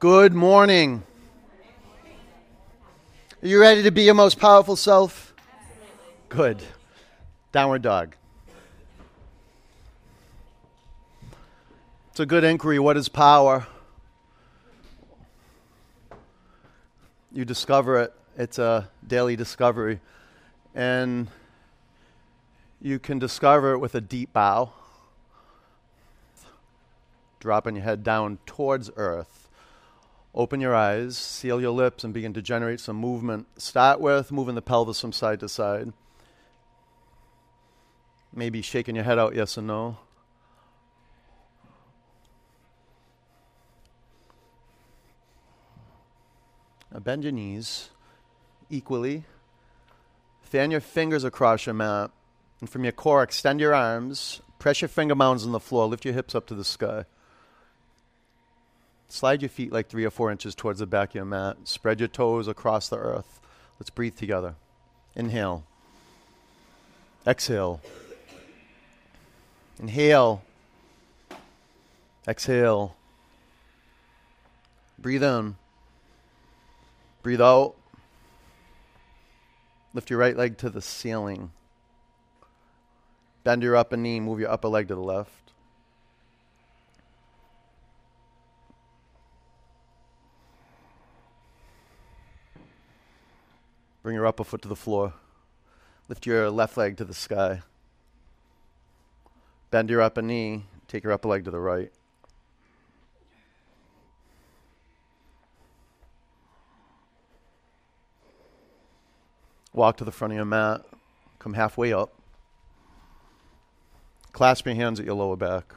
Good morning. Are you ready to be your most powerful self? Good. Downward dog. It's a good inquiry. What is power? You discover it. It's a daily discovery. And you can discover it with a deep bow, dropping your head down towards earth. Open your eyes, seal your lips, and begin to generate some movement. Start with moving the pelvis from side to side. Maybe shaking your head out, yes or no. Now bend your knees equally. Fan your fingers across your mat. And from your core, extend your arms. Press your finger mounds on the floor. Lift your hips up to the sky. Slide your feet like three or four inches towards the back of your mat. Spread your toes across the earth. Let's breathe together. Inhale. Exhale. Inhale. Exhale. Breathe in. Breathe out. Lift your right leg to the ceiling. Bend your upper knee, move your upper leg to the left. Bring your upper foot to the floor. Lift your left leg to the sky. Bend your upper knee, take your upper leg to the right. Walk to the front of your mat. Come halfway up. Clasp your hands at your lower back.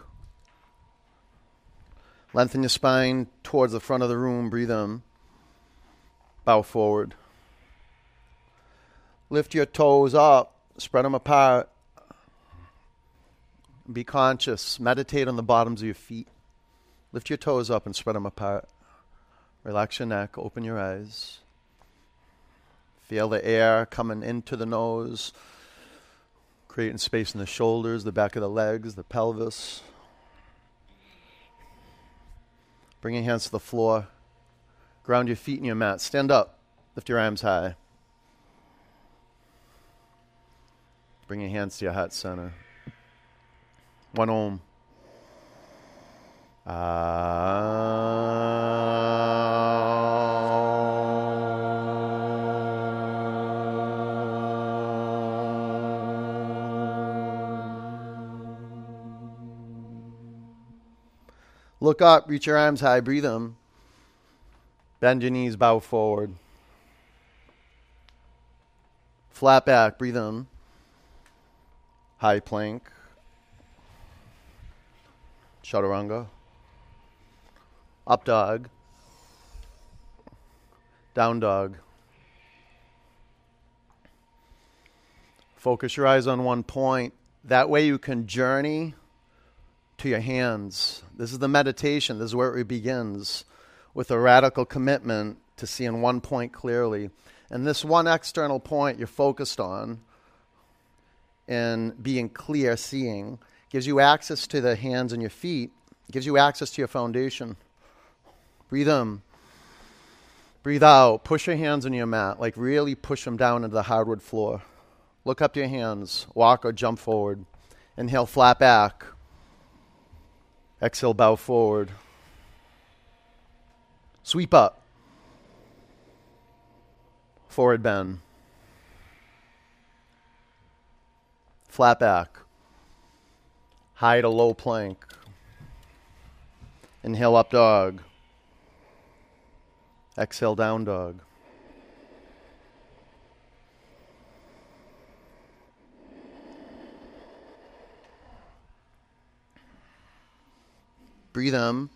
Lengthen your spine towards the front of the room. Breathe in. Bow forward. Lift your toes up. Spread them apart. Be conscious. Meditate on the bottoms of your feet. Lift your toes up and spread them apart. Relax your neck. Open your eyes. Feel the air coming into the nose, creating space in the shoulders, the back of the legs, the pelvis. Bring your hands to the floor. Ground your feet in your mat. Stand up. Lift your arms high. Bring your hands to your heart center. One om. Ah. Look up, reach your arms high, breathe them. Bend your knees, bow forward. Flat back, breathe in. High plank. Chaturanga. Up dog. Down dog. Focus your eyes on one point. That way you can journey to your hands. This is the meditation. This is where it begins with a radical commitment to seeing one point clearly. And this one external point you're focused on and being clear, seeing, gives you access to the hands and your feet, gives you access to your foundation. Breathe in. Breathe out. Push your hands on your mat. Like really push them down into the hardwood floor. Look up to your hands. Walk or jump forward. Inhale, flat back. Exhale, bow forward. Sweep up. Forward bend. Flat back. High to low plank. Inhale, up dog. Exhale, down dog. Breathe in.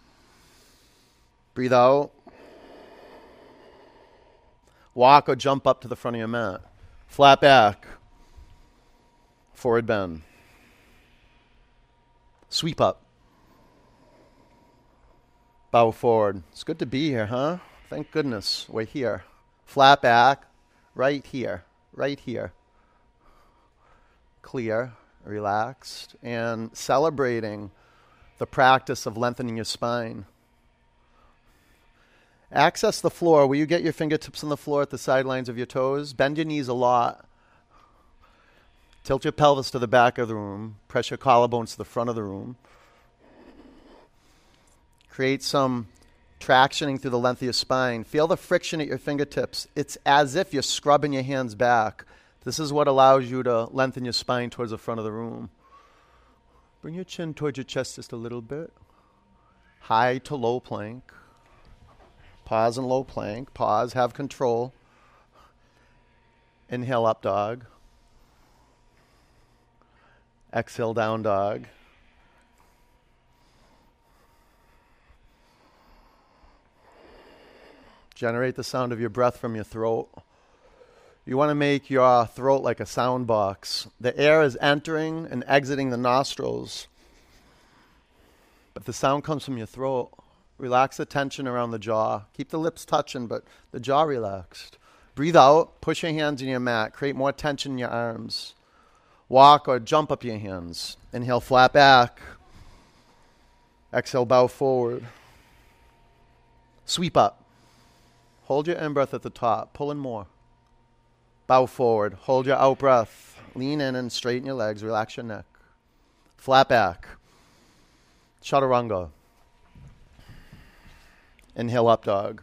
Breathe out. Walk or jump up to the front of your mat. Flat back. Forward bend. Sweep up. Bow forward. It's good to be here, huh? Thank goodness we're here. Flat back. Right here. Right here. Clear. Relaxed. And celebrating the practice of lengthening your spine. Access the floor. Will you get your fingertips on the floor at the sidelines of your toes? Bend your knees a lot. Tilt your pelvis to the back of the room. Press your collarbones to the front of the room. Create some tractioning through the length of your spine. Feel the friction at your fingertips. It's as if you're scrubbing your hands back. This is what allows you to lengthen your spine towards the front of the room. Bring your chin towards your chest just a little bit. High to low plank. Pause and low plank. Pause, have control. Inhale, up dog. Exhale, down dog. Generate the sound of your breath from your throat. You want to make your throat like a sound box. The air is entering and exiting the nostrils, but the sound comes from your throat. Relax the tension around the jaw. Keep the lips touching, but the jaw relaxed. Breathe out, push your hands in your mat, create more tension in your arms. Walk or jump up your hands. Inhale, flat back. Exhale, bow forward. Sweep up. Hold your in breath at the top. Pull in more. Bow forward. Hold your out breath. Lean in and straighten your legs. Relax your neck. Flat back. Chaturanga. Inhale, up dog.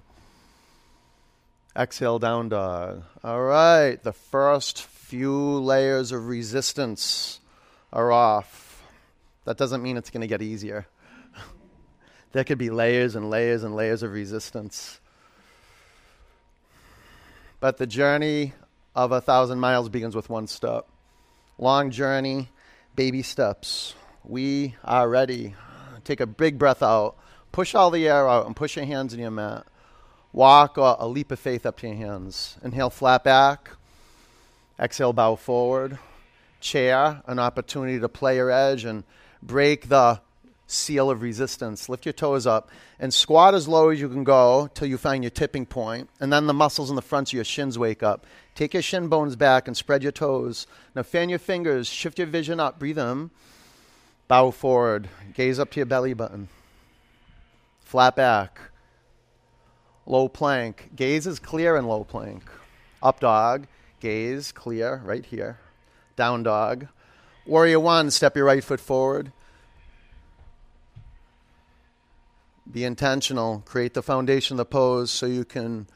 Exhale, down dog. All right. The first few layers of resistance are off. That doesn't mean it's going to get easier. there could be layers and layers and layers of resistance. But the journey of a thousand miles begins with one step. Long journey, baby steps. We are ready. Take a big breath out. Push all the air out and push your hands in your mat. Walk a, a leap of faith up to your hands. Inhale, flat back. Exhale, bow forward. Chair, an opportunity to play your edge and break the seal of resistance. Lift your toes up and squat as low as you can go till you find your tipping point, and then the muscles in the front of your shins wake up. Take your shin bones back and spread your toes. Now fan your fingers, shift your vision up, breathe in. Bow forward, gaze up to your belly button. Flat back. Low plank. Gaze is clear in low plank. Up dog. Gaze clear right here. Down dog. Warrior one, step your right foot forward. Be intentional. Create the foundation of the pose so you can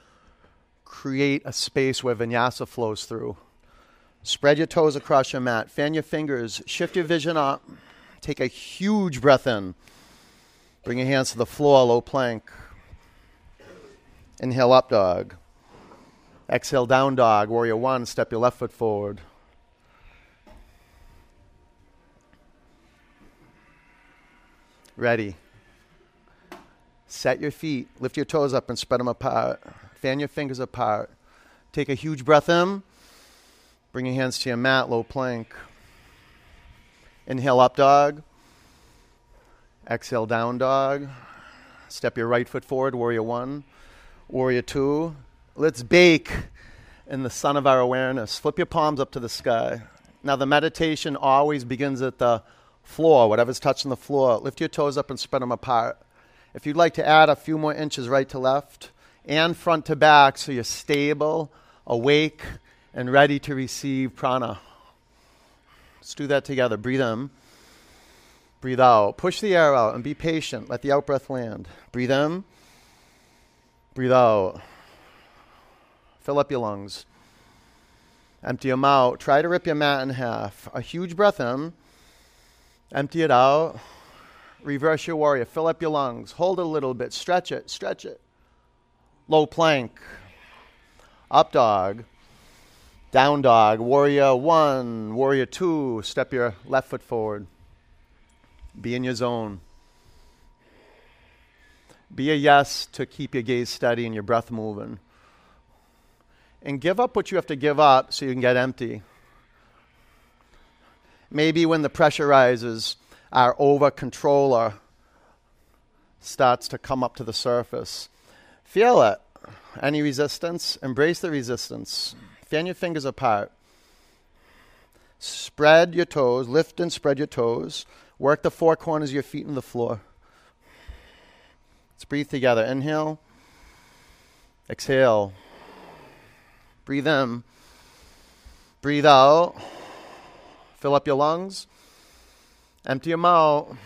create a space where vinyasa flows through. Spread your toes across your mat. Fan your fingers. Shift your vision up. Take a huge breath in. Bring your hands to the floor, low plank. Inhale, up dog. Exhale, down dog. Warrior one, step your left foot forward. Ready. Set your feet, lift your toes up and spread them apart. Fan your fingers apart. Take a huge breath in. Bring your hands to your mat, low plank. Inhale, up dog. Exhale, down dog. Step your right foot forward, warrior one. Warrior two. Let's bake in the sun of our awareness. Flip your palms up to the sky. Now, the meditation always begins at the floor, whatever's touching the floor. Lift your toes up and spread them apart. If you'd like to add a few more inches right to left and front to back so you're stable, awake, and ready to receive prana. Let's do that together. Breathe in. Breathe out. Push the air out and be patient. Let the out breath land. Breathe in. Breathe out. Fill up your lungs. Empty them out. Try to rip your mat in half. A huge breath in. Empty it out. Reverse your warrior. Fill up your lungs. Hold a little bit. Stretch it. Stretch it. Low plank. Up dog. Down dog. Warrior one. Warrior two. Step your left foot forward. Be in your zone. Be a yes to keep your gaze steady and your breath moving. And give up what you have to give up so you can get empty. Maybe when the pressure rises, our over controller starts to come up to the surface. Feel it. Any resistance? Embrace the resistance. Fan your fingers apart. Spread your toes. Lift and spread your toes. Work the four corners of your feet in the floor. Let's breathe together. Inhale. Exhale. Breathe in. Breathe out. Fill up your lungs. Empty them out.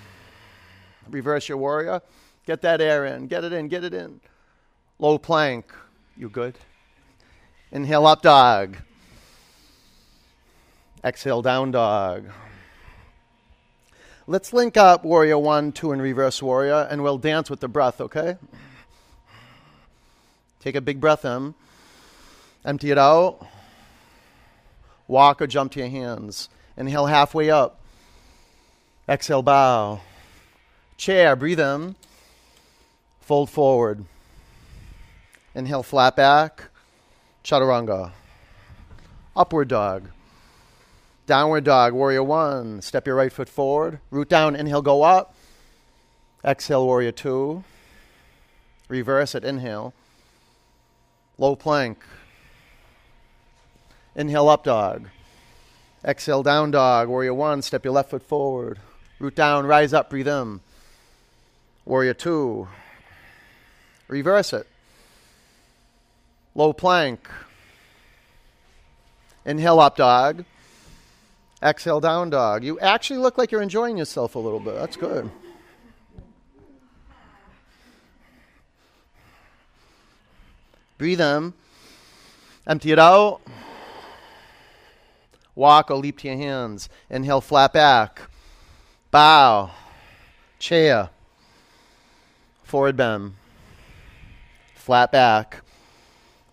Reverse your warrior. Get that air in. Get it in. Get it in. Low plank. You good? Inhale up dog. Exhale down dog. Let's link up warrior one, two, and reverse warrior, and we'll dance with the breath, okay? Take a big breath in. Empty it out. Walk or jump to your hands. Inhale halfway up. Exhale, bow. Chair, breathe in. Fold forward. Inhale, flat back. Chaturanga. Upward dog. Downward dog, warrior one. Step your right foot forward. Root down, inhale, go up. Exhale, warrior two. Reverse it, inhale. Low plank. Inhale, up dog. Exhale, down dog. Warrior one, step your left foot forward. Root down, rise up, breathe in. Warrior two. Reverse it. Low plank. Inhale, up dog. Exhale, down dog. You actually look like you're enjoying yourself a little bit. That's good. Breathe in. Empty it out. Walk or leap to your hands. Inhale, flat back. Bow. Chair. Forward bend. Flat back.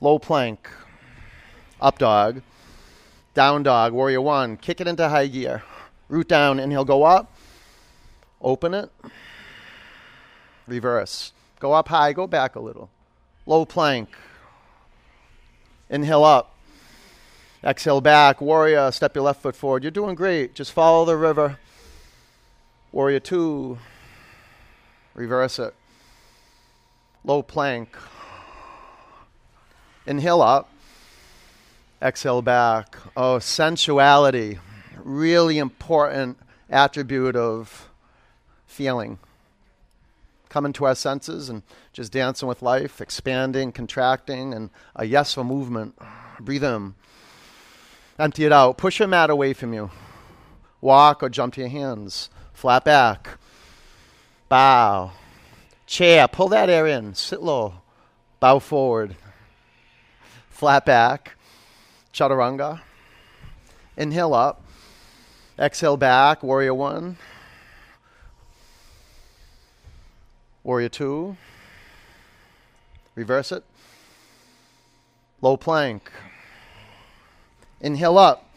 Low plank. Up dog. Down dog. Warrior one. Kick it into high gear. Root down. Inhale, go up. Open it. Reverse. Go up high. Go back a little. Low plank. Inhale up. Exhale back. Warrior, step your left foot forward. You're doing great. Just follow the river. Warrior two. Reverse it. Low plank. Inhale up. Exhale back. Oh, sensuality. Really important attribute of feeling coming to our senses and just dancing with life, expanding, contracting, and a yes for movement. Breathe in. Empty it out. Push your mat away from you. Walk or jump to your hands. Flat back. Bow. Chair. Pull that air in. Sit low. Bow forward. Flat back. Chaturanga. Inhale up. Exhale back. Warrior one. Warrior two. Reverse it. Low plank. Inhale up.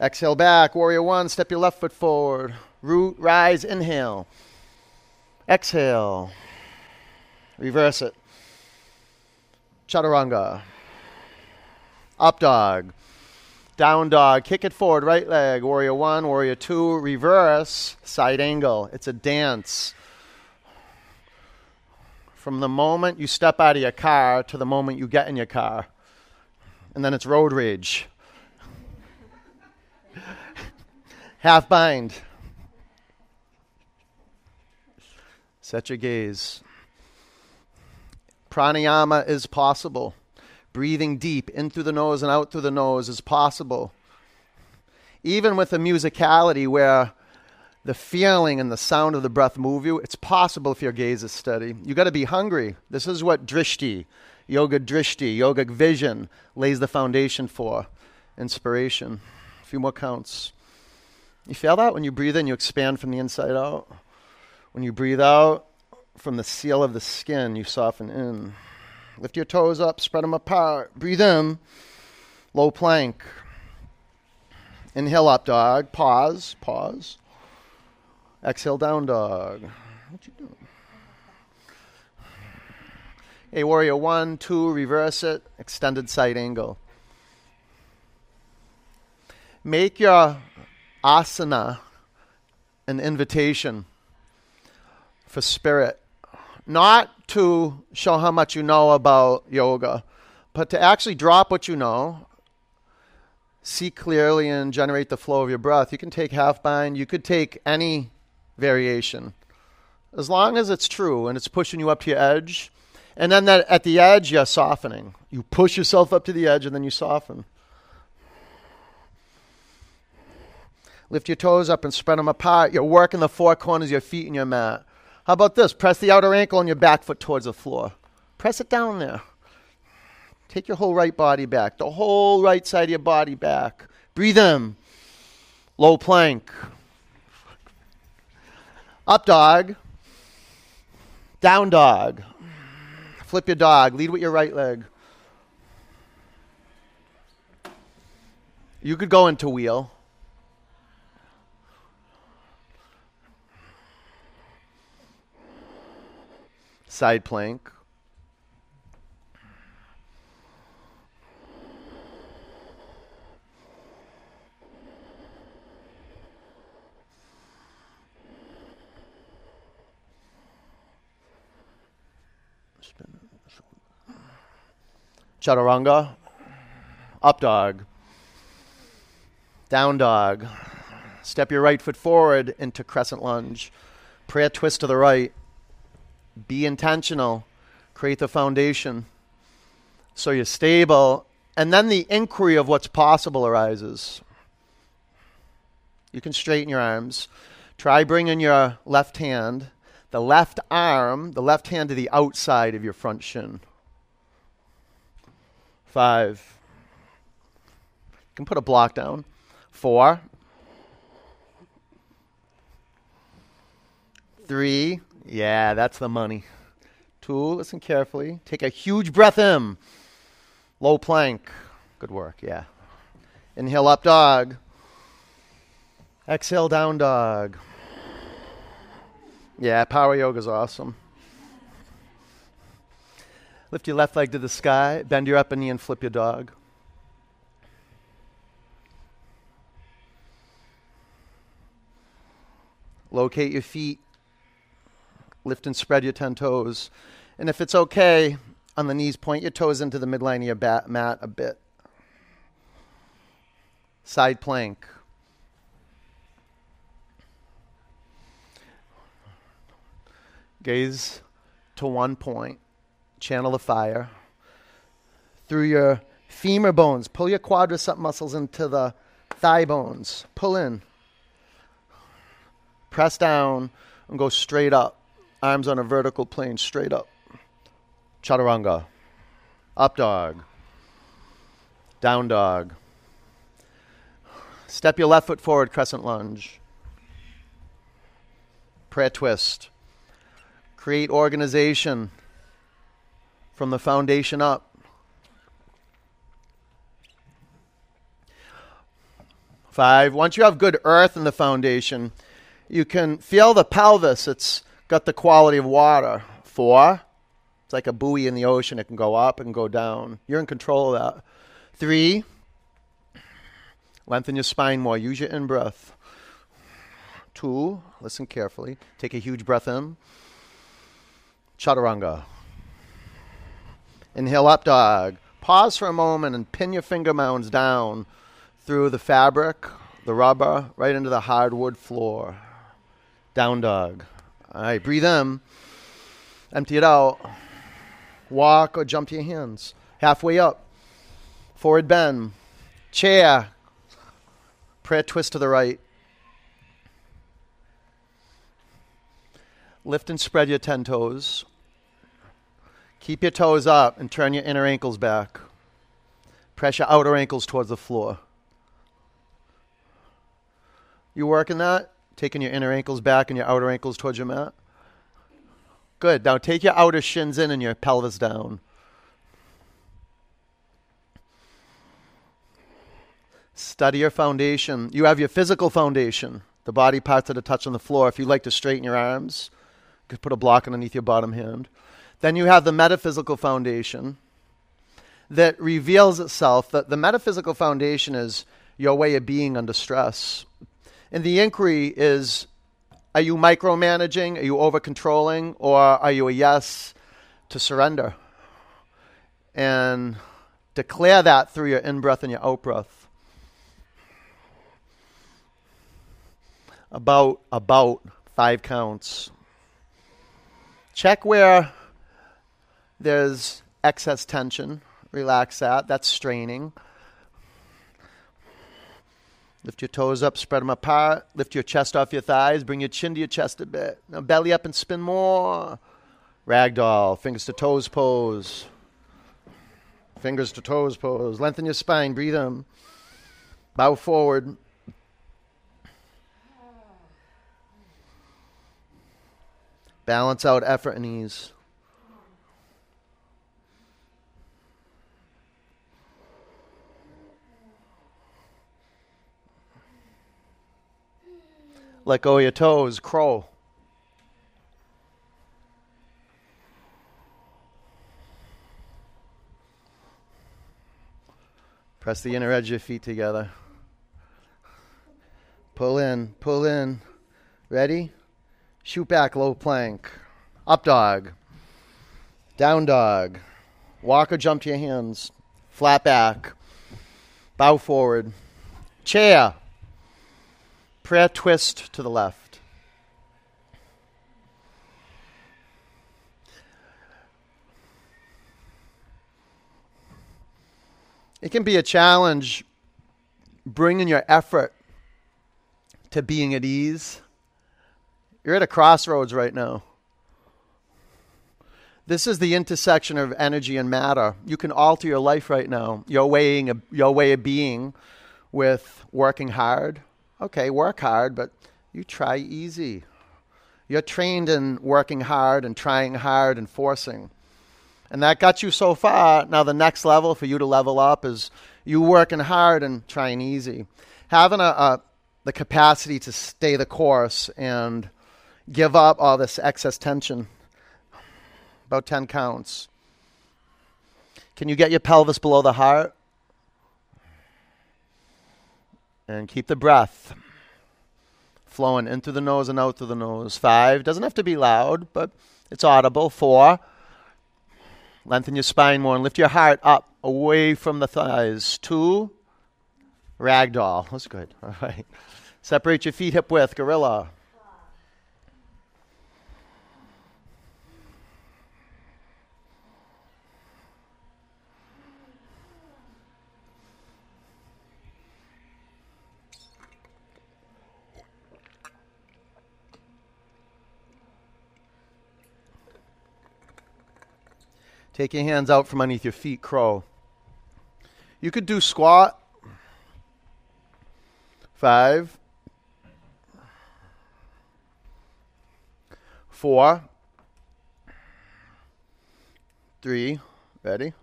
Exhale back. Warrior one. Step your left foot forward. Root, rise, inhale. Exhale. Reverse it. Chaturanga. Up dog. Down dog. Kick it forward. Right leg. Warrior one. Warrior two. Reverse. Side angle. It's a dance from the moment you step out of your car to the moment you get in your car. And then it's road rage. Half bind. Set your gaze. Pranayama is possible. Breathing deep in through the nose and out through the nose is possible. Even with a musicality where the feeling and the sound of the breath move you, it's possible if your gaze is steady. You got to be hungry. This is what drishti, yoga drishti, yogic vision lays the foundation for. Inspiration. A few more counts. You feel that when you breathe in, you expand from the inside out. When you breathe out, from the seal of the skin, you soften in. Lift your toes up, spread them apart. Breathe in. Low plank. Inhale up dog. Pause. Pause. Exhale, down dog. What you doing? Hey, warrior one, two, reverse it, extended side angle. Make your asana an invitation for spirit, not to show how much you know about yoga, but to actually drop what you know, see clearly, and generate the flow of your breath. You can take half bind, you could take any variation. As long as it's true and it's pushing you up to your edge And then that at the edge, you're softening. You push yourself up to the edge and then you soften. Lift your toes up and spread them apart. You're working the four corners of your feet in your mat. How about this? Press the outer ankle and your back foot towards the floor. Press it down there. Take your whole right body back, the whole right side of your body back. Breathe in. Low plank. Up dog. Down dog. Flip your dog. Lead with your right leg. You could go into wheel. Side plank. Chaturanga, up dog, down dog. Step your right foot forward into crescent lunge. Prayer twist to the right. Be intentional. Create the foundation so you're stable. And then the inquiry of what's possible arises. You can straighten your arms. Try bringing your left hand, the left arm, the left hand to the outside of your front shin. Five. You can put a block down. Four. Three. Yeah, that's the money. Two. Listen carefully. Take a huge breath in. Low plank. Good work. Yeah. Inhale up dog. Exhale down dog. Yeah, power yoga is awesome. Lift your left leg to the sky, bend your upper knee, and flip your dog. Locate your feet. Lift and spread your 10 toes. And if it's okay, on the knees, point your toes into the midline of your bat- mat a bit. Side plank. Gaze to one point channel the fire through your femur bones. Pull your quadricep muscles into the thigh bones. Pull in. Press down and go straight up. Arms on a vertical plane, straight up. Chaturanga. Up dog. Down dog. Step your left foot forward, crescent lunge. Prayer twist. Create organization from the foundation up. Five, once you have good earth in the foundation, you can feel the pelvis. It's got the quality of water. Four, it's like a buoy in the ocean. It can go up and go down. You're in control of that. Three, lengthen your spine more. Use your in breath. Two, listen carefully. Take a huge breath in. Chaturanga. Inhale up dog. Pause for a moment and pin your finger mounds down through the fabric, the rubber, right into the hardwood floor. Down dog. All right, breathe in. Empty it out. Walk or jump to your hands. Halfway up. Forward bend. Chair. Prayer twist to the right. Lift and spread your 10 toes. Keep your toes up and turn your inner ankles back. Press your outer ankles towards the floor. You working that? Taking your inner ankles back and your outer ankles towards your mat? Good. Now take your outer shins in and your pelvis down. Study your foundation. You have your physical foundation, the body parts that are touching the floor. If you like to straighten your arms, you could put a block underneath your bottom hand. Then you have the metaphysical foundation that reveals itself that the metaphysical foundation is your way of being under stress. And the inquiry is are you micromanaging? Are you over controlling? Or are you a yes to surrender? And declare that through your in breath and your out breath. About, about five counts. Check where there's excess tension. Relax that. That's straining. Lift your toes up, spread them apart. Lift your chest off your thighs. Bring your chin to your chest a bit. Now belly up and spin more. Ragdoll, fingers to toes pose. Fingers to toes pose. Lengthen your spine. Breathe in. Bow forward. Balance out effort and ease. Let go of your toes, crow. Press the inner edge of your feet together. Pull in, pull in. Ready? Shoot back, low plank. Up dog. Down dog. Walk or jump to your hands. Flat back. Bow forward. Chair. Prayer twist to the left. It can be a challenge bringing your effort to being at ease. You're at a crossroads right now. This is the intersection of energy and matter. You can alter your life right now, your way, your way of being with working hard. Okay, work hard, but you try easy. You're trained in working hard and trying hard and forcing. And that got you so far. Now, the next level for you to level up is you working hard and trying easy. Having a, a the capacity to stay the course and give up all this excess tension. About 10 counts. Can you get your pelvis below the heart? And keep the breath flowing in through the nose and out through the nose. Five. Doesn't have to be loud, but it's audible. Four. Lengthen your spine more and lift your heart up away from the thighs. Two. Ragdoll. That's good. All right. Separate your feet hip width. Gorilla. Take your hands out from underneath your feet, crow. You could do squat. Five. Four. Three. Ready?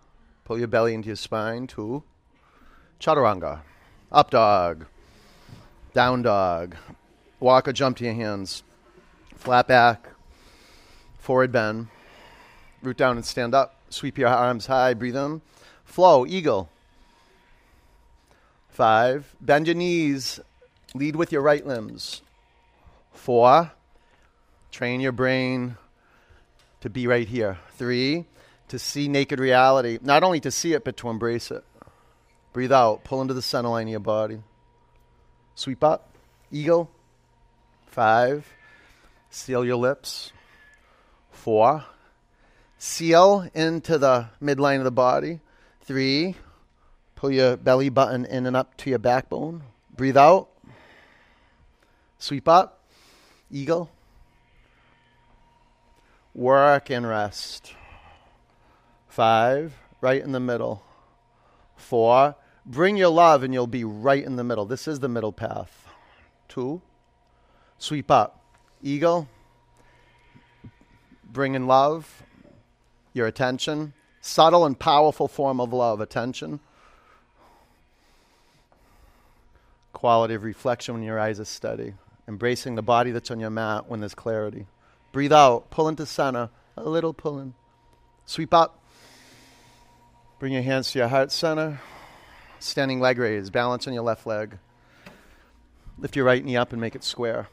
Pull your belly into your spine. Two. Chaturanga. Up dog. Down dog. Walk or jump to your hands. Flat back. Forward bend. Root down and stand up. Sweep your arms high, breathe in. Flow, eagle. Five, bend your knees, lead with your right limbs. Four, train your brain to be right here. Three, to see naked reality. Not only to see it, but to embrace it. Breathe out, pull into the center line of your body. Sweep up, eagle. Five, seal your lips. Four, Seal into the midline of the body. Three, pull your belly button in and up to your backbone. Breathe out. Sweep up. Eagle. Work and rest. Five, right in the middle. Four, bring your love and you'll be right in the middle. This is the middle path. Two, sweep up. Eagle, bring in love your attention. Subtle and powerful form of love, attention. Quality of reflection when your eyes are steady. Embracing the body that's on your mat when there's clarity. Breathe out, pull into center, a little pull in. Sweep up. Bring your hands to your heart center. Standing leg raise, balance on your left leg. Lift your right knee up and make it square.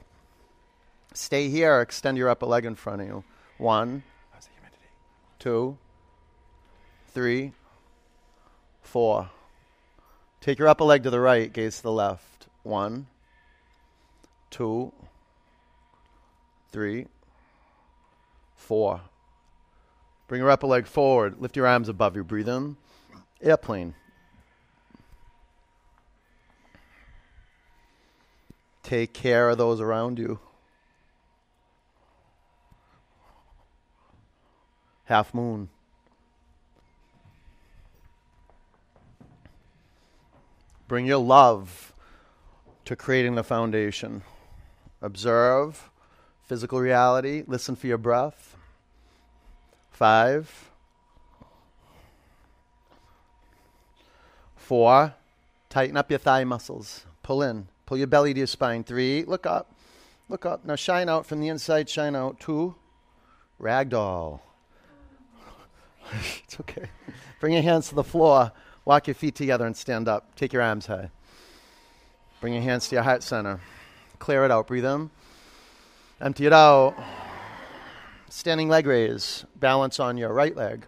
Stay here, extend your upper leg in front of you. One, two, three, four. Take your upper leg to the right, gaze to the left. One, two, three, four. Bring your upper leg forward. Lift your arms above you. Breathe in. Airplane. Take care of those around you. Half moon. Bring your love to creating the foundation. Observe physical reality. Listen for your breath. Five. Four. Tighten up your thigh muscles. Pull in. Pull your belly to your spine. Three. Look up. Look up. Now shine out from the inside. Shine out. Two. Ragdoll. it's okay. Bring your hands to the floor. Walk your feet together and stand up. Take your arms high. Bring your hands to your heart center. Clear it out. Breathe in. Empty it out. Standing leg raise. Balance on your right leg.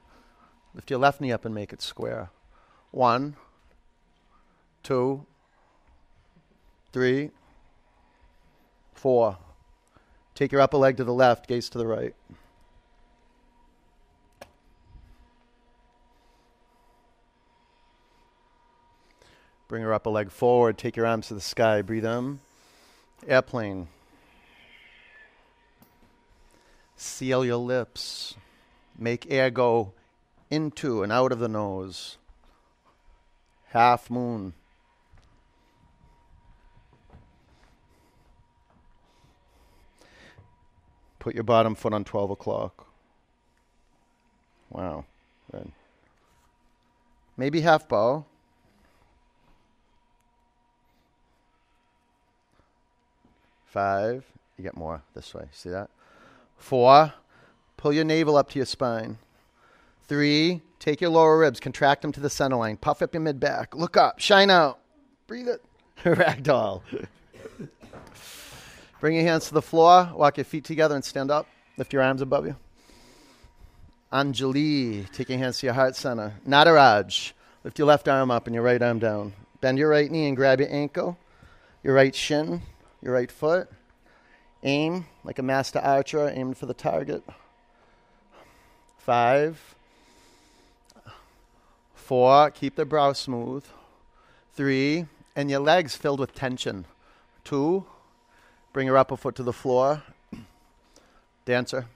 Lift your left knee up and make it square. One, two, three, four. Take your upper leg to the left, gaze to the right. Bring your upper leg forward. Take your arms to the sky. Breathe in. Airplane. Seal your lips. Make air go into and out of the nose. Half moon. Put your bottom foot on 12 o'clock. Wow. Good. Maybe half bow. Five. You get more this way. See that? Four. Pull your navel up to your spine. Three. Take your lower ribs, contract them to the center line. Puff up your mid back. Look up. Shine out. Breathe it. Ragdoll. Bring your hands to the floor. Walk your feet together and stand up. Lift your arms above you. Anjali. Take your hands to your heart center. Nataraj. Lift your left arm up and your right arm down. Bend your right knee and grab your ankle, your right shin, your right foot. Aim like a master archer, aiming for the target. Five, four, keep the brow smooth. Three, and your legs filled with tension. Two, bring your upper foot to the floor. Dancer.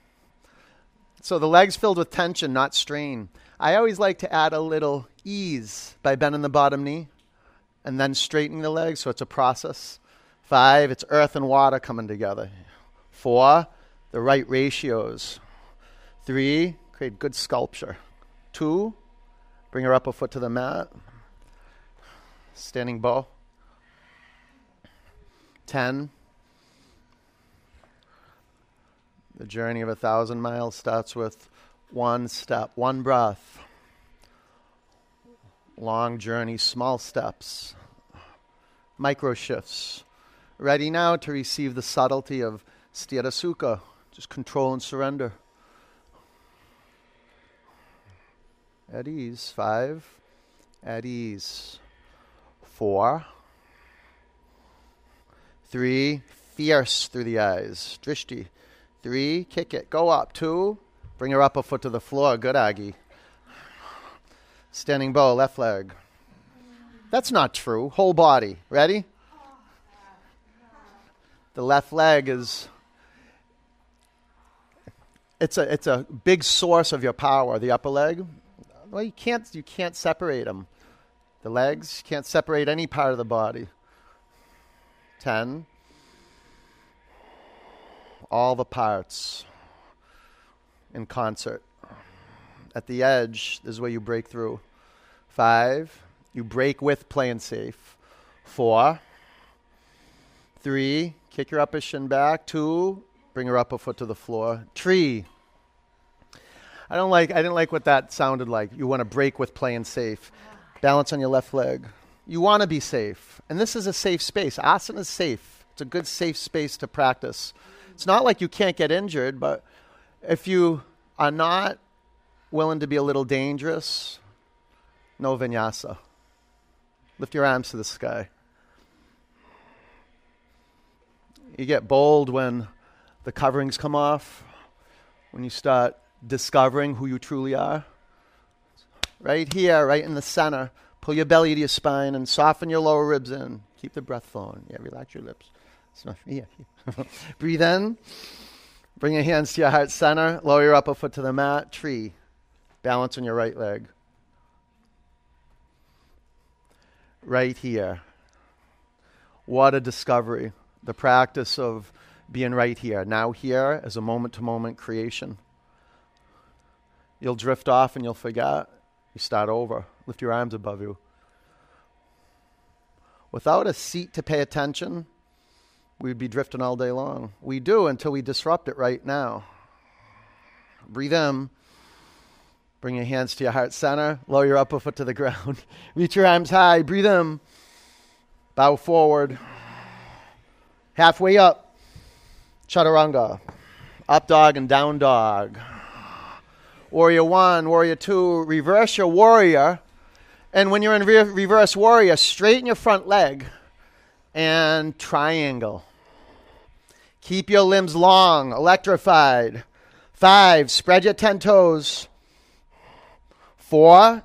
So the legs filled with tension, not strain. I always like to add a little ease by bending the bottom knee and then straightening the legs, so it's a process. Five, it's earth and water coming together. Four, the right ratios. Three, create good sculpture. Two, bring your upper foot to the mat. Standing bow. Ten, the journey of a thousand miles starts with one step, one breath. Long journey, small steps, micro shifts ready now to receive the subtlety of sthira sukha, just control and surrender. At ease. Five. At ease. Four. Three. Fierce through the eyes. Drishti. Three. Kick it. Go up. Two. Bring your upper foot to the floor. Good, Aggie. Standing bow. Left leg. That's not true. Whole body. Ready? The left leg is it's a it's a big source of your power the upper leg. Well you can't you can't separate them the legs you can't separate any part of the body. 10 all the parts in concert. At the edge this is where you break through. 5 you break with playing safe. 4 3 Kick your upper shin back. Two, bring her upper foot to the floor. Tree. I don't like. I didn't like what that sounded like. You want to break with playing safe. Balance on your left leg. You want to be safe, and this is a safe space. Asana is safe. It's a good safe space to practice. It's not like you can't get injured, but if you are not willing to be a little dangerous, no vinyasa. Lift your arms to the sky. You get bold when the coverings come off, when you start discovering who you truly are. Right here, right in the center. Pull your belly to your spine and soften your lower ribs in. Keep the breath flowing. Yeah, relax your lips. Breathe in. Bring your hands to your heart center. Lower your upper foot to the mat. Tree. Balance on your right leg. Right here. What a discovery. The practice of being right here. Now, here as a moment to moment creation. You'll drift off and you'll forget. You start over. Lift your arms above you. Without a seat to pay attention, we'd be drifting all day long. We do until we disrupt it right now. Breathe in. Bring your hands to your heart center. Lower your upper foot to the ground. Reach your arms high. Breathe in. Bow forward. Halfway up. Chaturanga. Up dog and down dog. Warrior one, warrior two. Reverse your warrior. And when you're in re- reverse warrior, straighten your front leg and triangle. Keep your limbs long, electrified. Five, spread your 10 toes. Four,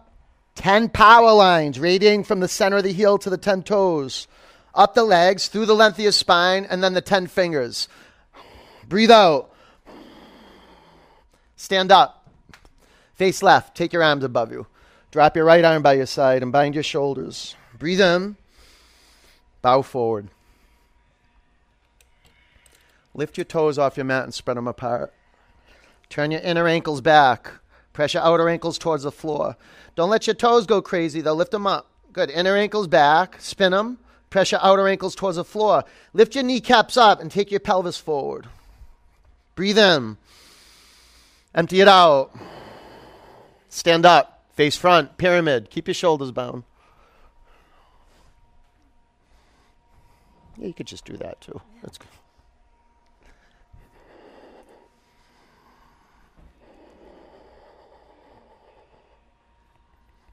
10 power lines radiating from the center of the heel to the 10 toes. Up the legs, through the length of your spine, and then the 10 fingers. Breathe out. Stand up. Face left. Take your arms above you. Drop your right arm by your side and bind your shoulders. Breathe in. Bow forward. Lift your toes off your mat and spread them apart. Turn your inner ankles back. Press your outer ankles towards the floor. Don't let your toes go crazy, though. Lift them up. Good. Inner ankles back. Spin them. Press your outer ankles towards the floor. Lift your kneecaps up and take your pelvis forward. Breathe in. Empty it out. Stand up. Face front. Pyramid. Keep your shoulders bound. Yeah, you could just do that too. That's good.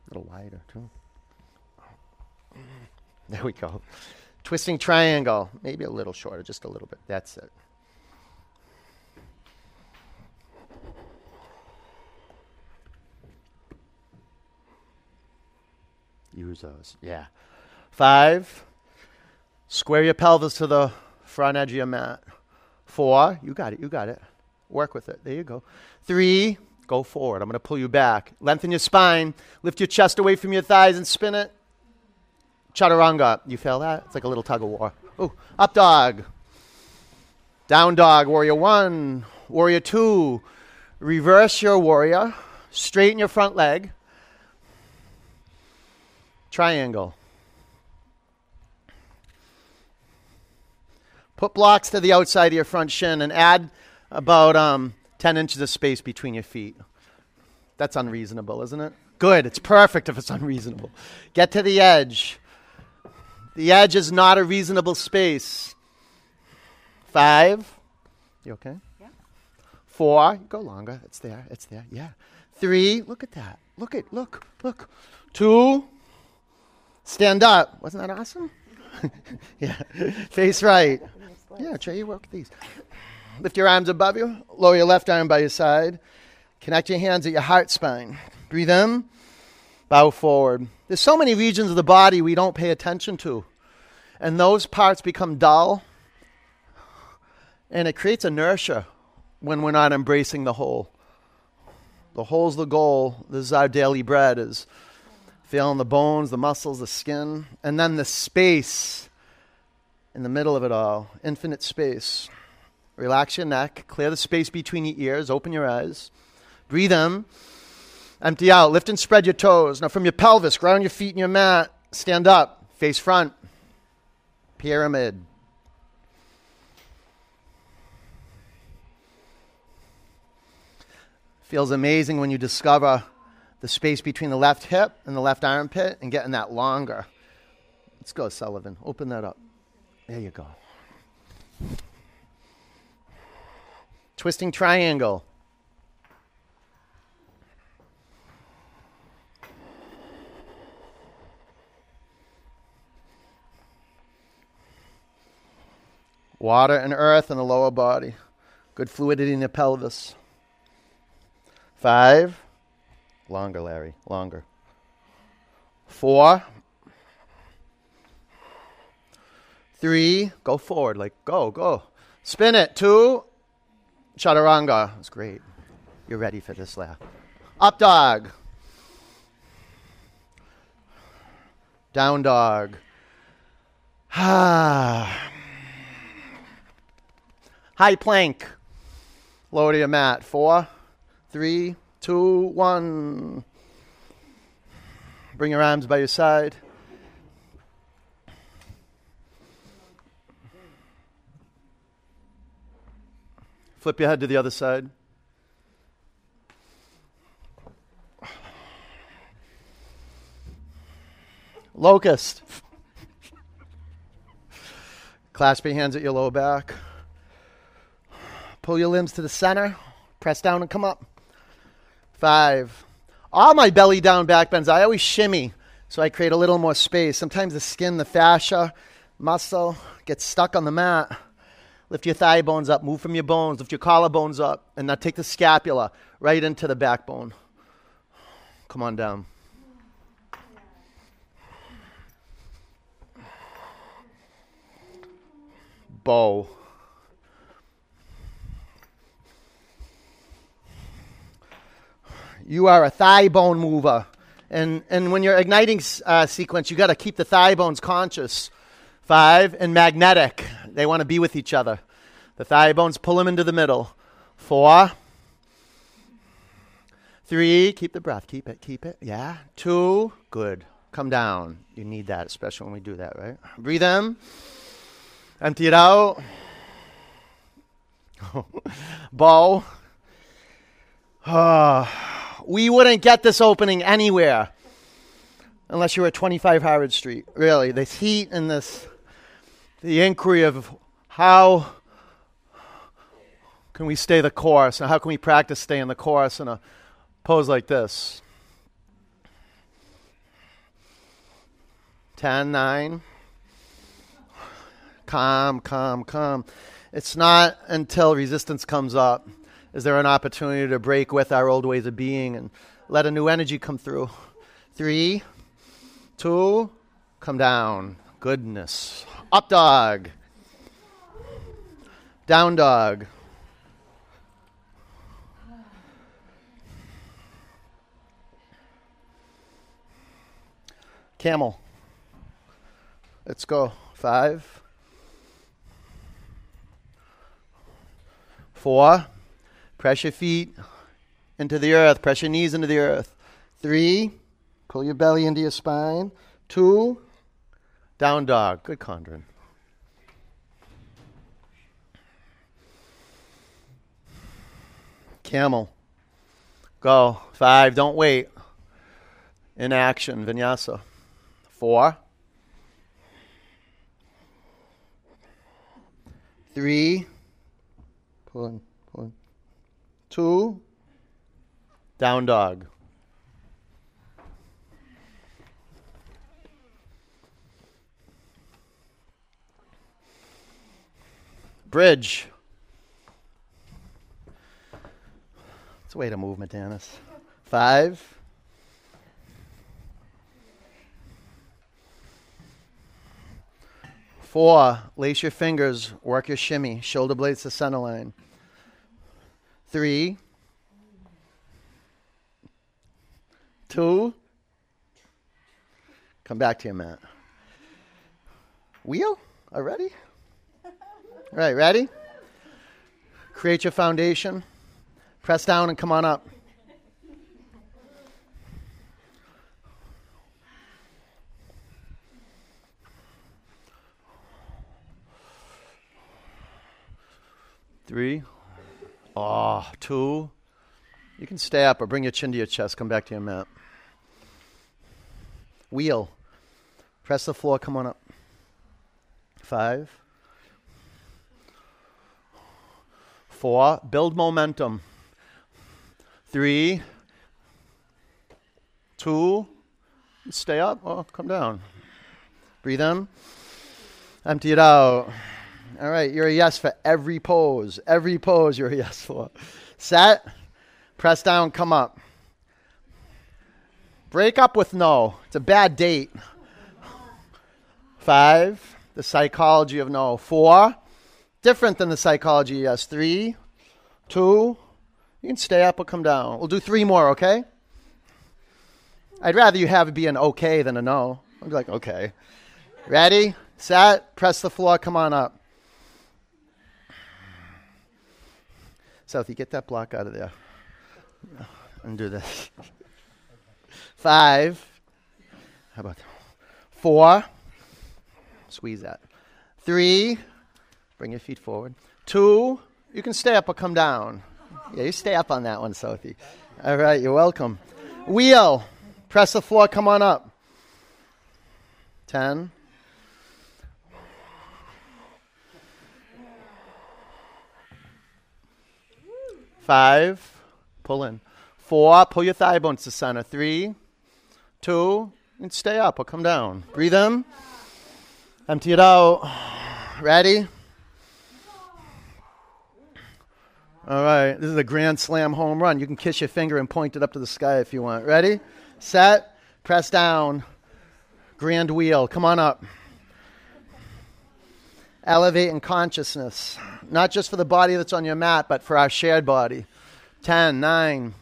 A little wider, too. There we go. Twisting triangle. Maybe a little shorter, just a little bit. That's it. Use those. Yeah. Five. Square your pelvis to the front edge of your mat. Four. You got it. You got it. Work with it. There you go. Three. Go forward. I'm going to pull you back. Lengthen your spine. Lift your chest away from your thighs and spin it. Chaturanga. You feel that? It's like a little tug of war. Ooh. Up dog. Down dog. Warrior one. Warrior two. Reverse your warrior. Straighten your front leg. Triangle. Put blocks to the outside of your front shin and add about um, 10 inches of space between your feet. That's unreasonable, isn't it? Good. It's perfect if it's unreasonable. Get to the edge. The edge is not a reasonable space. Five. You okay? Yeah. Four. Go longer. It's there. It's there. Yeah. Three. Look at that. Look at. Look. Look. Two. Stand up. Wasn't that awesome? yeah. Face right. Yeah. Try your work with these. Lift your arms above you. Lower your left arm by your side. Connect your hands at your heart spine. Breathe in. Bow forward. There's so many regions of the body we don't pay attention to. And those parts become dull. And it creates inertia when we're not embracing the whole. The whole's the goal. This is our daily bread is feeling the bones, the muscles, the skin, and then the space in the middle of it all. Infinite space. Relax your neck. Clear the space between your ears. Open your eyes. Breathe in. Empty out. Lift and spread your toes. Now, from your pelvis, ground your feet in your mat. Stand up. Face front. Pyramid. Feels amazing when you discover the space between the left hip and the left armpit and getting that longer. Let's go, Sullivan. Open that up. There you go. Twisting triangle. Water and earth in the lower body. Good fluidity in the pelvis. Five. Longer, Larry. Longer. Four. Three. Go forward. Like, go, go. Spin it. Two. Chaturanga. That's great. You're ready for this laugh. Up dog. Down dog. Ah. High plank. Lower to your mat. Four, three, two, one. Bring your arms by your side. Flip your head to the other side. Locust. Clasp your hands at your lower back. Pull your limbs to the center. Press down and come up. Five. All my belly down back bends, I always shimmy so I create a little more space. Sometimes the skin, the fascia, muscle gets stuck on the mat. Lift your thigh bones up, move from your bones, lift your collarbones up, and now take the scapula right into the backbone. Come on down. Bow. You are a thigh bone mover. And, and when you're igniting uh, sequence, you got to keep the thigh bones conscious. Five, and magnetic. They want to be with each other. The thigh bones pull them into the middle. Four. Three, keep the breath. Keep it, keep it. Yeah. Two, good. Come down. You need that, especially when we do that, right? Breathe in. Empty it out. Bow. We wouldn't get this opening anywhere unless you were at 25 Harvard Street. Really, this heat and this, the inquiry of how can we stay the course and how can we practice staying the course in a pose like this. 10, 9. Calm, calm, calm. It's not until resistance comes up is there an opportunity to break with our old ways of being and let a new energy come through. Three, two, come down. Goodness. Up dog. Down dog. Camel. Let's go. Five. Four. Press your feet into the earth. Press your knees into the earth. Three. Pull your belly into your spine. Two. Down dog. Good conjuring. Camel. Go. Five. Don't wait. In action. Vinyasa. Four. Three. Pull in. Two. Down dog. Bridge. It's a way to movement, Dennis. Five. Four, lace your fingers, work your shimmy, shoulder blades to center line. Three, two, come back to your mat. Wheel? Already? All right, ready? Create your foundation. Press down and come on up. Three. Oh, two. You can stay up or bring your chin to your chest. Come back to your mat. Wheel. Press the floor. Come on up. Five. Four. Build momentum. Three. Two. Stay up. Oh, come down. Breathe in. Empty it out. All right, you're a yes for every pose. Every pose you're a yes for. Set. Press down, come up. Break up with no. It's a bad date. Five, the psychology of no. Four, different than the psychology yes. Three, two, you can stay up or come down. We'll do three more, okay? I'd rather you have it be an okay than a no. I'd be like, okay. Ready, set, press the floor, come on up. Sophie, get that block out of there. And do this. Five. How about four? Squeeze that. Three. Bring your feet forward. Two. You can stay up or come down. Yeah, you stay up on that one, Sophie. All right, you're welcome. Wheel. Press the floor, come on up. Ten. Five. Pull in. Four. Pull your thigh bones to center. Three. Two. And stay up or come down. Breathe in. Empty it out. Ready? All right. This is a grand slam home run. You can kiss your finger and point it up to the sky if you want. Ready? Set. Press down. Grand wheel. Come on up. Elevate in consciousness, not just for the body that's on your mat, but for our shared body. 10, 9.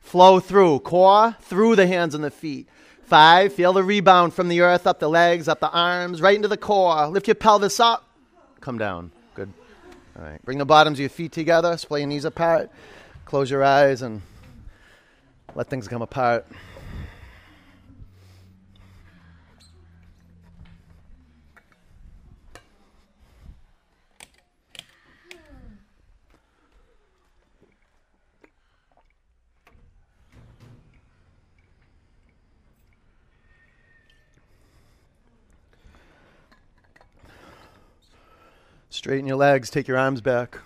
Flow through. Core through the hands and the feet. Five, feel the rebound from the earth up the legs, up the arms, right into the core. Lift your pelvis up. Come down. Good. All right. Bring the bottoms of your feet together. Splay your knees apart. Close your eyes and let things come apart. Straighten your legs, take your arms back.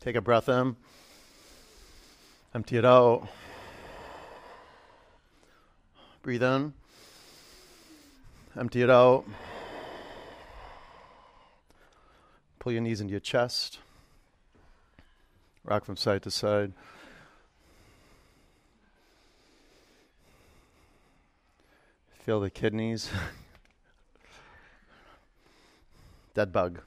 Take a breath in, empty it out. Breathe in, empty it out. Pull your knees into your chest. Rock from side to side. Feel the kidneys. Dead bug.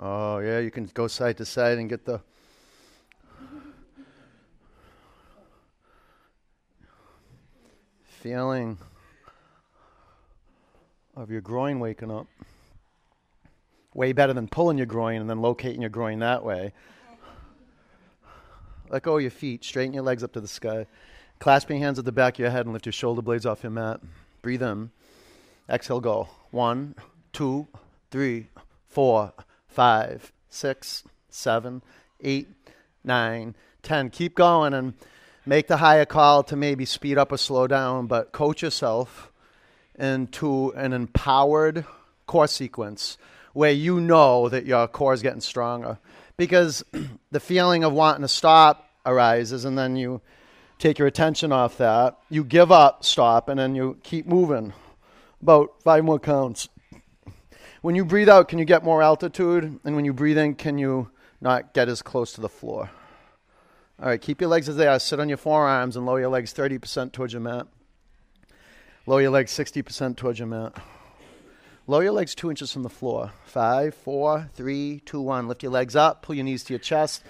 Oh, yeah, you can go side to side and get the feeling of your groin waking up. Way better than pulling your groin and then locating your groin that way. Let go of your feet. Straighten your legs up to the sky. Clasp your hands at the back of your head and lift your shoulder blades off your mat. Breathe in. Exhale, go. One, two, three, four, five, six, seven, eight, nine, ten. Keep going and make the higher call to maybe speed up or slow down, but coach yourself into an empowered core sequence where you know that your core is getting stronger. Because the feeling of wanting to stop arises, and then you take your attention off that. You give up, stop, and then you keep moving. About five more counts. When you breathe out, can you get more altitude? And when you breathe in, can you not get as close to the floor? All right, keep your legs as they are. Sit on your forearms and lower your legs 30% towards your mat. Lower your legs 60% towards your mat. Lower your legs two inches from the floor. Five, four, three, two, one. Lift your legs up. Pull your knees to your chest.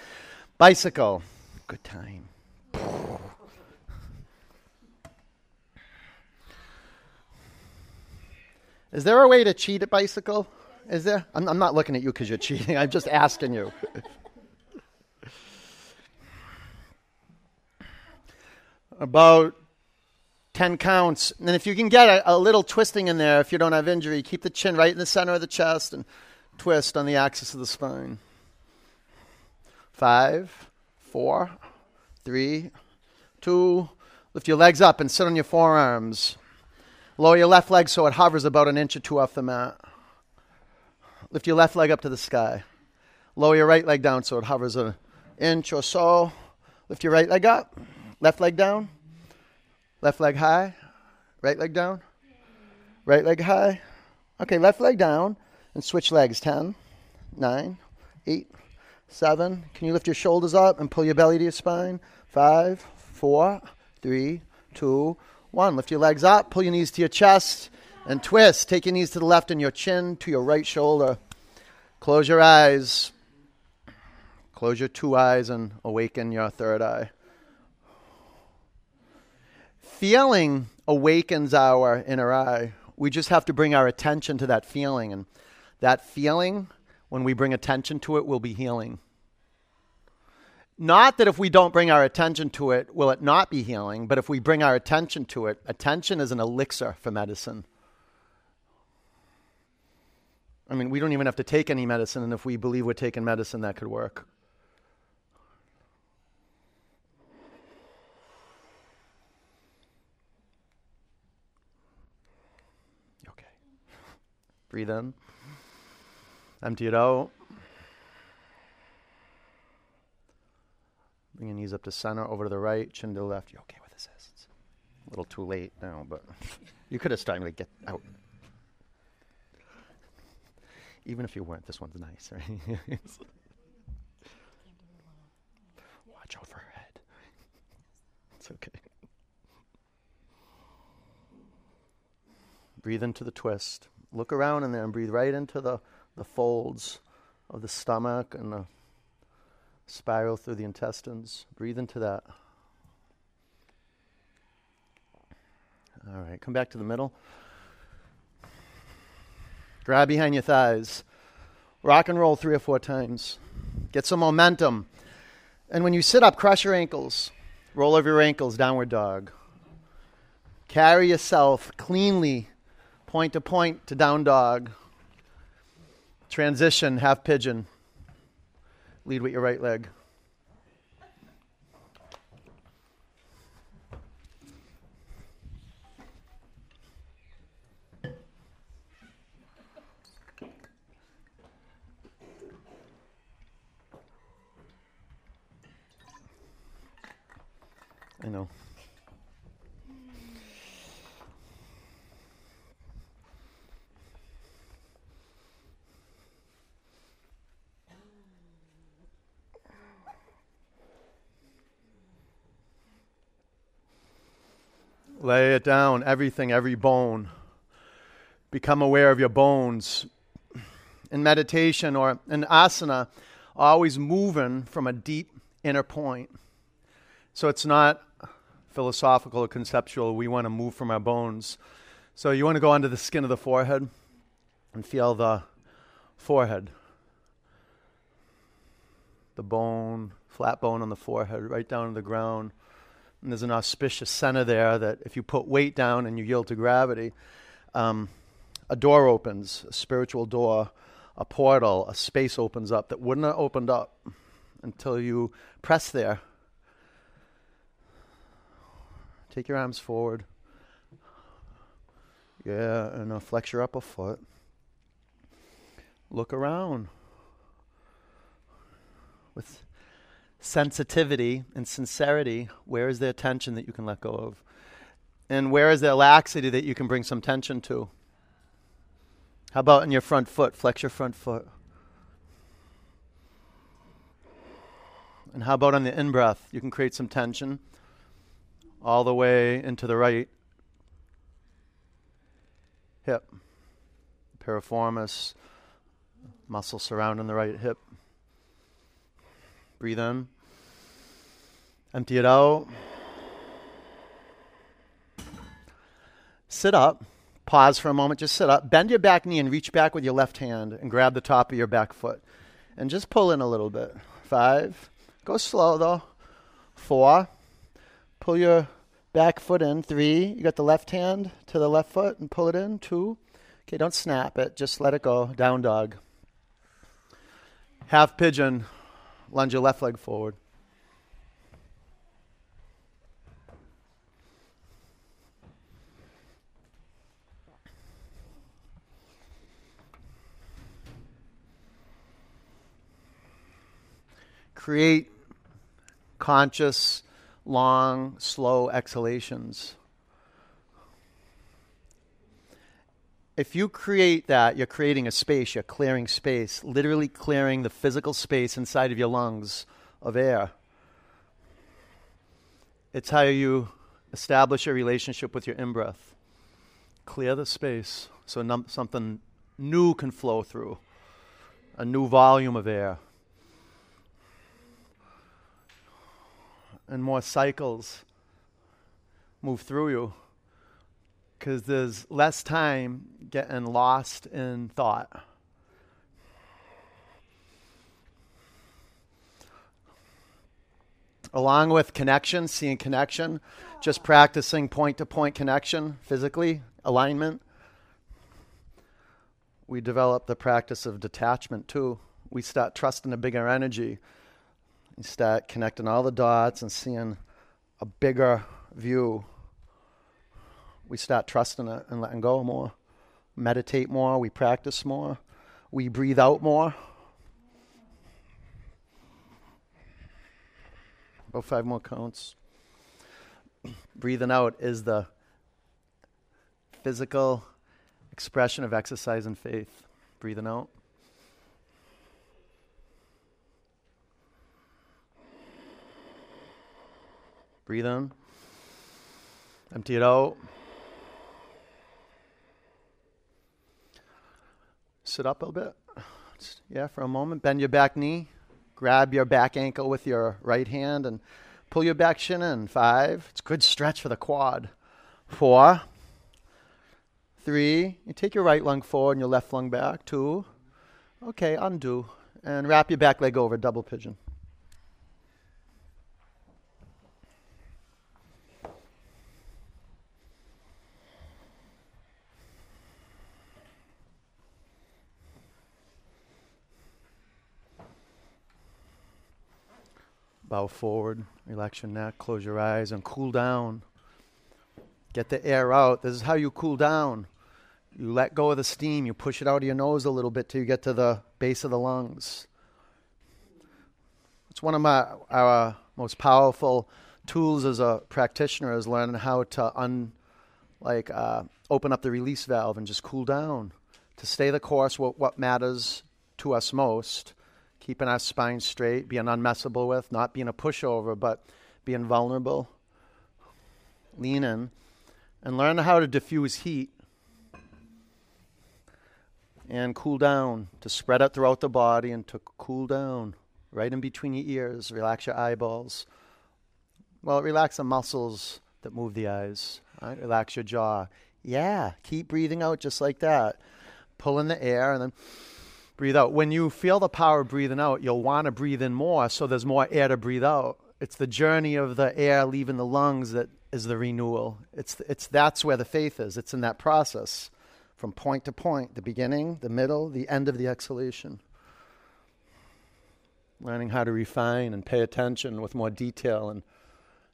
Bicycle. Good time. Is there a way to cheat at bicycle? Is there? I'm, I'm not looking at you because you're cheating. I'm just asking you. about 10 counts. And if you can get a, a, little twisting in there, if you don't have injury, keep the chin right in the center of the chest and twist on the axis of the spine. Five, four, three, two. Lift your legs up and sit on your forearms. Lower your left leg so it hovers about an inch or two off the mat. Lift your left leg up to the sky. Lower your right leg down so it hovers an inch or so. Lift your right leg up. Left leg down. Left leg high. Right leg down. Right leg high. Okay, left leg down and switch legs. 10, 9, 8, 7. Can you lift your shoulders up and pull your belly to your spine? 5, 4, 3, 2, 1. Lift your legs up, pull your knees to your chest, and twist. Take your knees to the left and your chin to your right shoulder. Close your eyes. Close your two eyes and awaken your third eye. Feeling awakens our inner eye. We just have to bring our attention to that feeling. And that feeling, when we bring attention to it, will be healing. Not that if we don't bring our attention to it, will it not be healing, but if we bring our attention to it, attention is an elixir for medicine. I mean, we don't even have to take any medicine, and if we believe we're taking medicine, that could work. Breathe in. Empty it out. Bring your knees up to center, over to the right, chin to the left. You okay with this? A little too late now, but you could have started to get out. Even if you weren't, this one's nice, right? Watch out for her head. It's okay. Breathe into the twist. Look around in there and breathe right into the, the folds of the stomach and the spiral through the intestines. Breathe into that. All right, come back to the middle. Grab behind your thighs. Rock and roll three or four times. Get some momentum. And when you sit up, crush your ankles. Roll over your ankles, downward dog. Carry yourself cleanly point to point to down dog. Transition, half pigeon. Lead with your right leg. I know. Lay it down, everything, every bone. Become aware of your bones. In meditation or in asana, always moving from a deep inner point. So it's not philosophical or conceptual. We want to move from our bones. So you want to go under the skin of the forehead and feel the forehead. The bone, flat bone on the forehead, right down to the ground. And there's an auspicious center there that if you put weight down and you yield to gravity, um, a door opens, a spiritual door, a portal, a space opens up that wouldn't have opened up until you press there. Take your arms forward. Yeah, and uh, flex your upper foot. Look around with sensitivity and sincerity, where is there tension that you can let go of? And where is there laxity that you can bring some tension to? How about in your front foot? Flex your front foot. And how about on the in breath? You can create some tension all the way into the right hip, piriformis, muscle surrounding the right hip. Breathe in. Empty it out. Sit up. Pause for a moment. Just sit up. Bend your back knee and reach back with your left hand and grab the top of your back foot. And just pull in a little bit. Five. Go slow though. Four. Pull your back foot in. Three. You got the left hand to the left foot and pull it in. Two. Okay, don't snap it. Just let it go. Down dog. Half pigeon. Lunge your left leg forward. Create conscious, long, slow exhalations. If you create that, you're creating a space, you're clearing space, literally clearing the physical space inside of your lungs of air. It's how you establish a relationship with your in breath. Clear the space so num- something new can flow through, a new volume of air. And more cycles move through you because there's less time getting lost in thought. Along with connection, seeing connection, just practicing point to point connection physically, alignment. We develop the practice of detachment too. We start trusting a bigger energy. We start connecting all the dots and seeing a bigger view we start trusting it and letting go more. Meditate more, we practice more, we breathe out more. About five more counts. Breathing out is the physical expression of exercise and faith. Breathing out. Breathe in. Empty it out. Sit up a little bit. Yeah, for a moment. Bend your back knee. Grab your back ankle with your right hand and pull your back shin in. Five. It's a good stretch for the quad. Four. Three. You take your right lung forward and your left lung back. Two. Okay, undo. And wrap your back leg over, double pigeon. Bow forward, relax your neck, close your eyes, and cool down. Get the air out. This is how you cool down. You let go of the steam, you push it out of your nose a little bit till you get to the base of the lungs. It's one of my our most powerful tools as a practitioner is learning how to un like uh, open up the release valve and just cool down to stay the course what, what matters to us most keeping our spine straight, being unmessable with, not being a pushover, but being vulnerable. Lean in and learn how to diffuse heat and cool down, to spread it throughout the body and to cool down right in between your ears. Relax your eyeballs. Well, relax the muscles that move the eyes. Right? Relax your jaw. Yeah, keep breathing out just like that. Pull in the air and then breathe out. When you feel the power of breathing out, you'll want to breathe in more so there's more air to breathe out. It's the journey of the air leaving the lungs that is the renewal. It's, it's that's where the faith is. It's in that process from point to point, the beginning, the middle, the end of the exhalation. Learning how to refine and pay attention with more detail and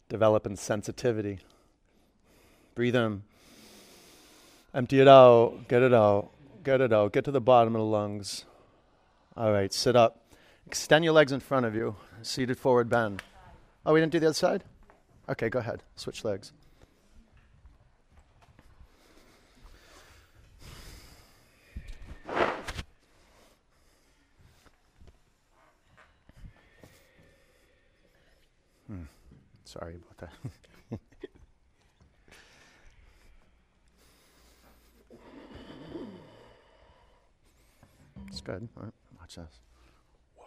developing sensitivity. Breathe in. Empty it out. Get it out. Get it out. Get to the bottom of the lungs. All right, sit up. Extend your legs in front of you. Seated forward bend. Oh, we didn't do the other side? Okay, go ahead. Switch legs. Hmm. Sorry about that. it's good. All right. Watch this. Whoa.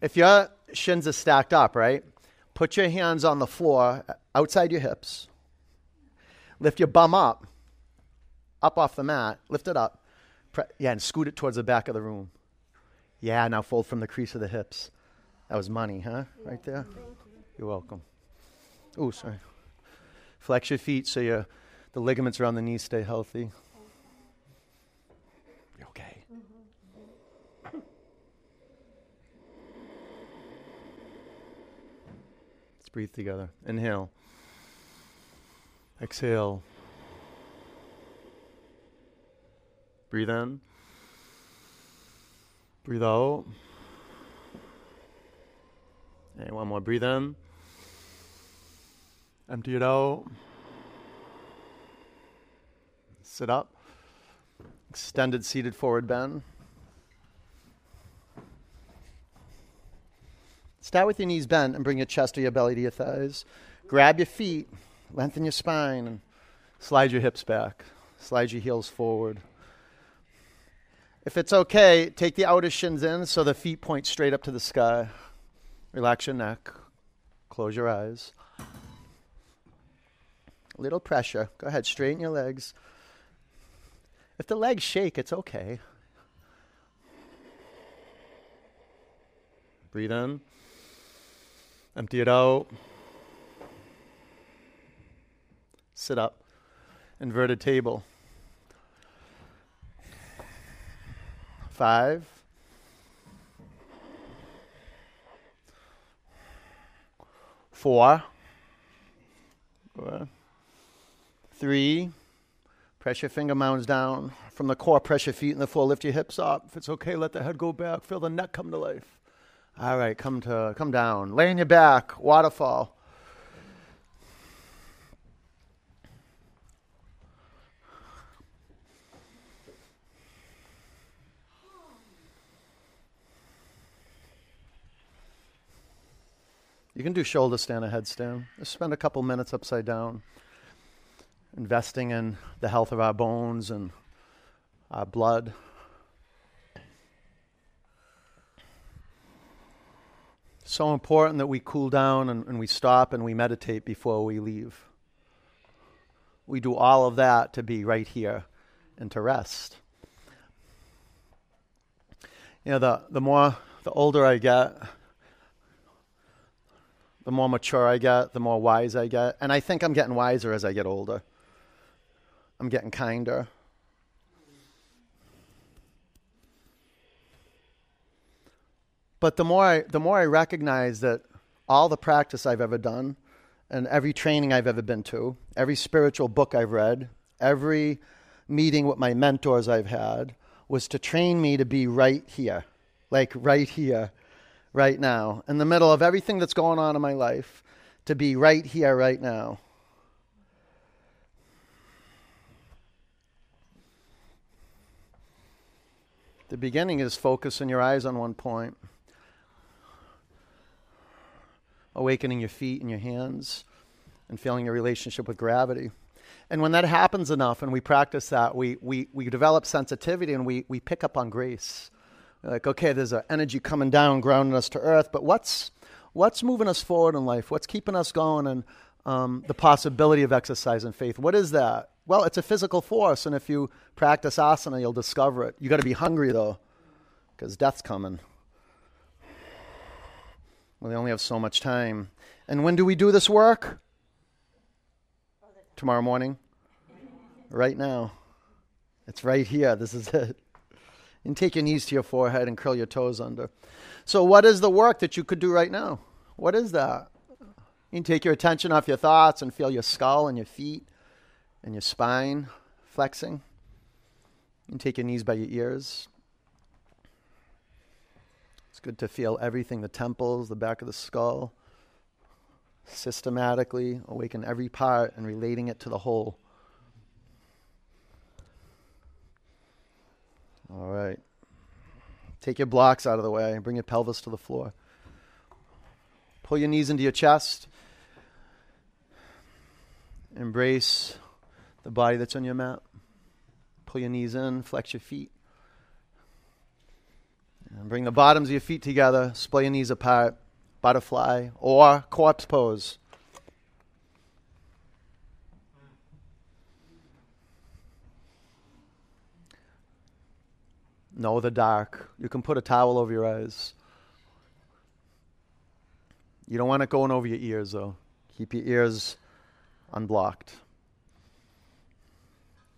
If your shins are stacked up, right? Put your hands on the floor outside your hips. Lift your bum up, up off the mat. Lift it up. Pre- yeah, and scoot it towards the back of the room. Yeah, now fold from the crease of the hips. That was money, huh? Right there. You. You're welcome. Oh, sorry. Flex your feet so your the ligaments around the knees stay healthy. You okay? Let's breathe together. Inhale. Exhale. Breathe in. Breathe out. And one more. Breathe in. Empty it out. Sit up. Extended seated forward bend. Start with your knees bent and bring your chest or your belly to your thighs. Grab your feet, lengthen your spine, and slide your hips back. Slide your heels forward. If it's okay, take the outer shins in so the feet point straight up to the sky. Relax your neck. Close your eyes. A little pressure. Go ahead, straighten your legs. If the legs shake, it's okay. Breathe in. Empty it out. Sit up. Inverted table. Five. Four. Three. Press your finger mounds down. From the core, press your feet in the floor. Lift your hips up. If it's okay, let the head go back. Feel the neck come to life. All right, come to come down. Lay on your back, waterfall. You can do shoulder stand or headstand. Just spend a couple minutes upside down, investing in the health of our bones and our blood. So important that we cool down and, and, we stop and we meditate before we leave. We do all of that to be right here and to rest. You know, the, the more, the older I get, the more mature I get, the more wise I get. And I think I'm getting wiser as I get older. I'm getting kinder. But the more I, the more I recognize that all the practice I've ever done and every training I've ever been to, every spiritual book I've read, every meeting with my mentors I've had was to train me to be right here, like right here, right now, in the middle of everything that's going on in my life, to be right here, right now. The beginning is focusing your eyes on one point awakening your feet and your hands and feeling your relationship with gravity. And when that happens enough and we practice that, we, we, we develop sensitivity and we, we pick up on grace. Like, okay, there's an energy coming down, grounding us to earth, but what's, what's moving us forward in life? What's keeping us going? And um, the possibility of exercise and faith. What is that? Well, it's a physical force, and if you practice asana, you'll discover it. You got to be hungry though, because death's coming. We only have so much time. And when do we do this work? Tomorrow morning? Right now. It's right here. This is it. And take your knees to your forehead and curl your toes under. So, what is the work that you could do right now? What is that? You can take your attention off your thoughts and feel your skull and your feet and your spine flexing. You can take your knees by your ears good to feel everything the temples, the back of the skull, systematically awaken every part and relating it to the whole. All right. Take your blocks out of the way bring your pelvis to the floor. Pull your knees into your chest. Embrace the body that's on your mat. Pull your knees in, flex your feet. And bring the bottoms of your feet together, splay your knees apart, butterfly, or corpse pose. Know the dark. You can put a towel over your eyes. You don't want it going over your ears, though. Keep your ears unblocked.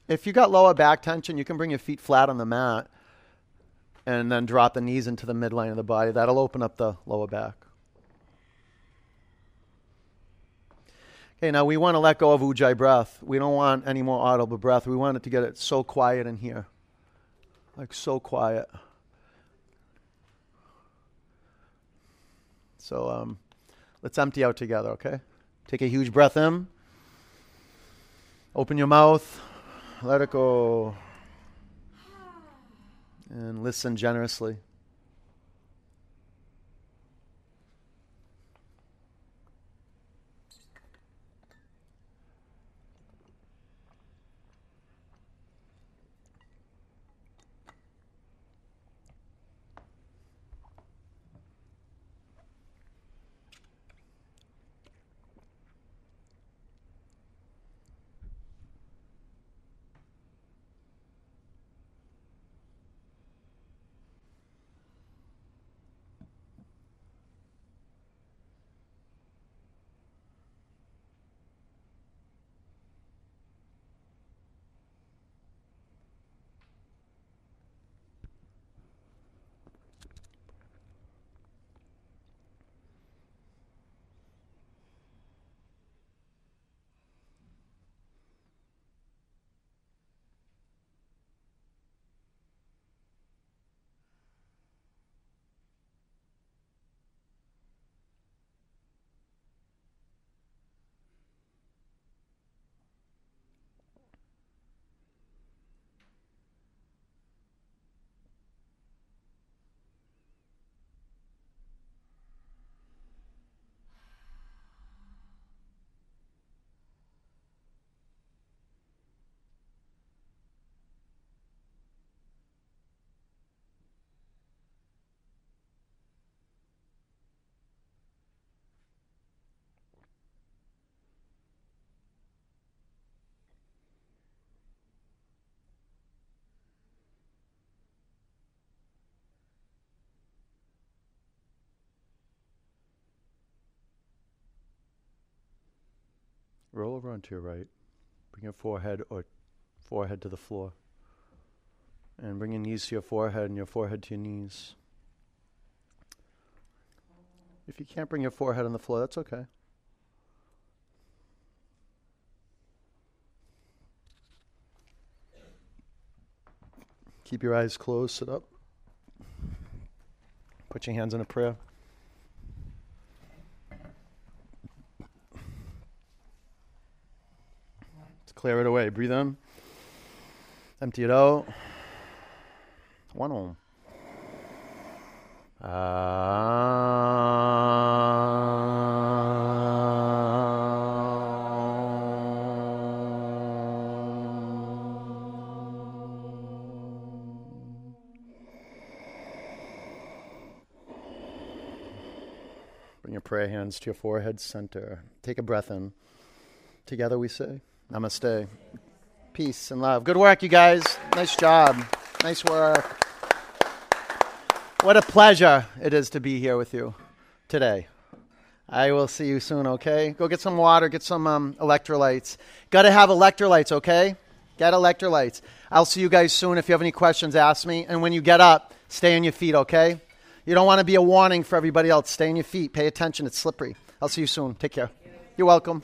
If you got lower back tension, you can bring your feet flat on the mat and then drop the knees into the midline of the body. That'll open up the lower back. Okay, now we want to let go of ujjayi breath. We don't want any more audible breath. We want it to get it so quiet in here. Like so quiet. So um, Let's empty out together, okay? Take a huge breath in. Open your mouth. Let it go. And listen generously. Roll over onto your right. Bring your forehead or forehead to the floor. And bring your knees to your forehead and your forehead to your knees. If you can't bring your forehead on the floor, that's okay. Keep your eyes closed, sit up. Put your hands in a prayer. Clear it away. Breathe in. Empty it out. One on. Bring your prayer hands to your forehead center. Take a breath in. Together we say. Namaste. Peace and love. Good work, you guys. Nice job. Nice work. What a pleasure it is to be here with you today. I will see you soon, okay? Go get some water, get some um, electrolytes. Got to have electrolytes, okay? Get electrolytes. I'll see you guys soon. If you have any questions, ask me. And when you get up, stay on your feet, okay? You don't want to be a warning for everybody else. Stay on your feet. Pay attention. It's slippery. I'll see you soon. Take care. You're welcome.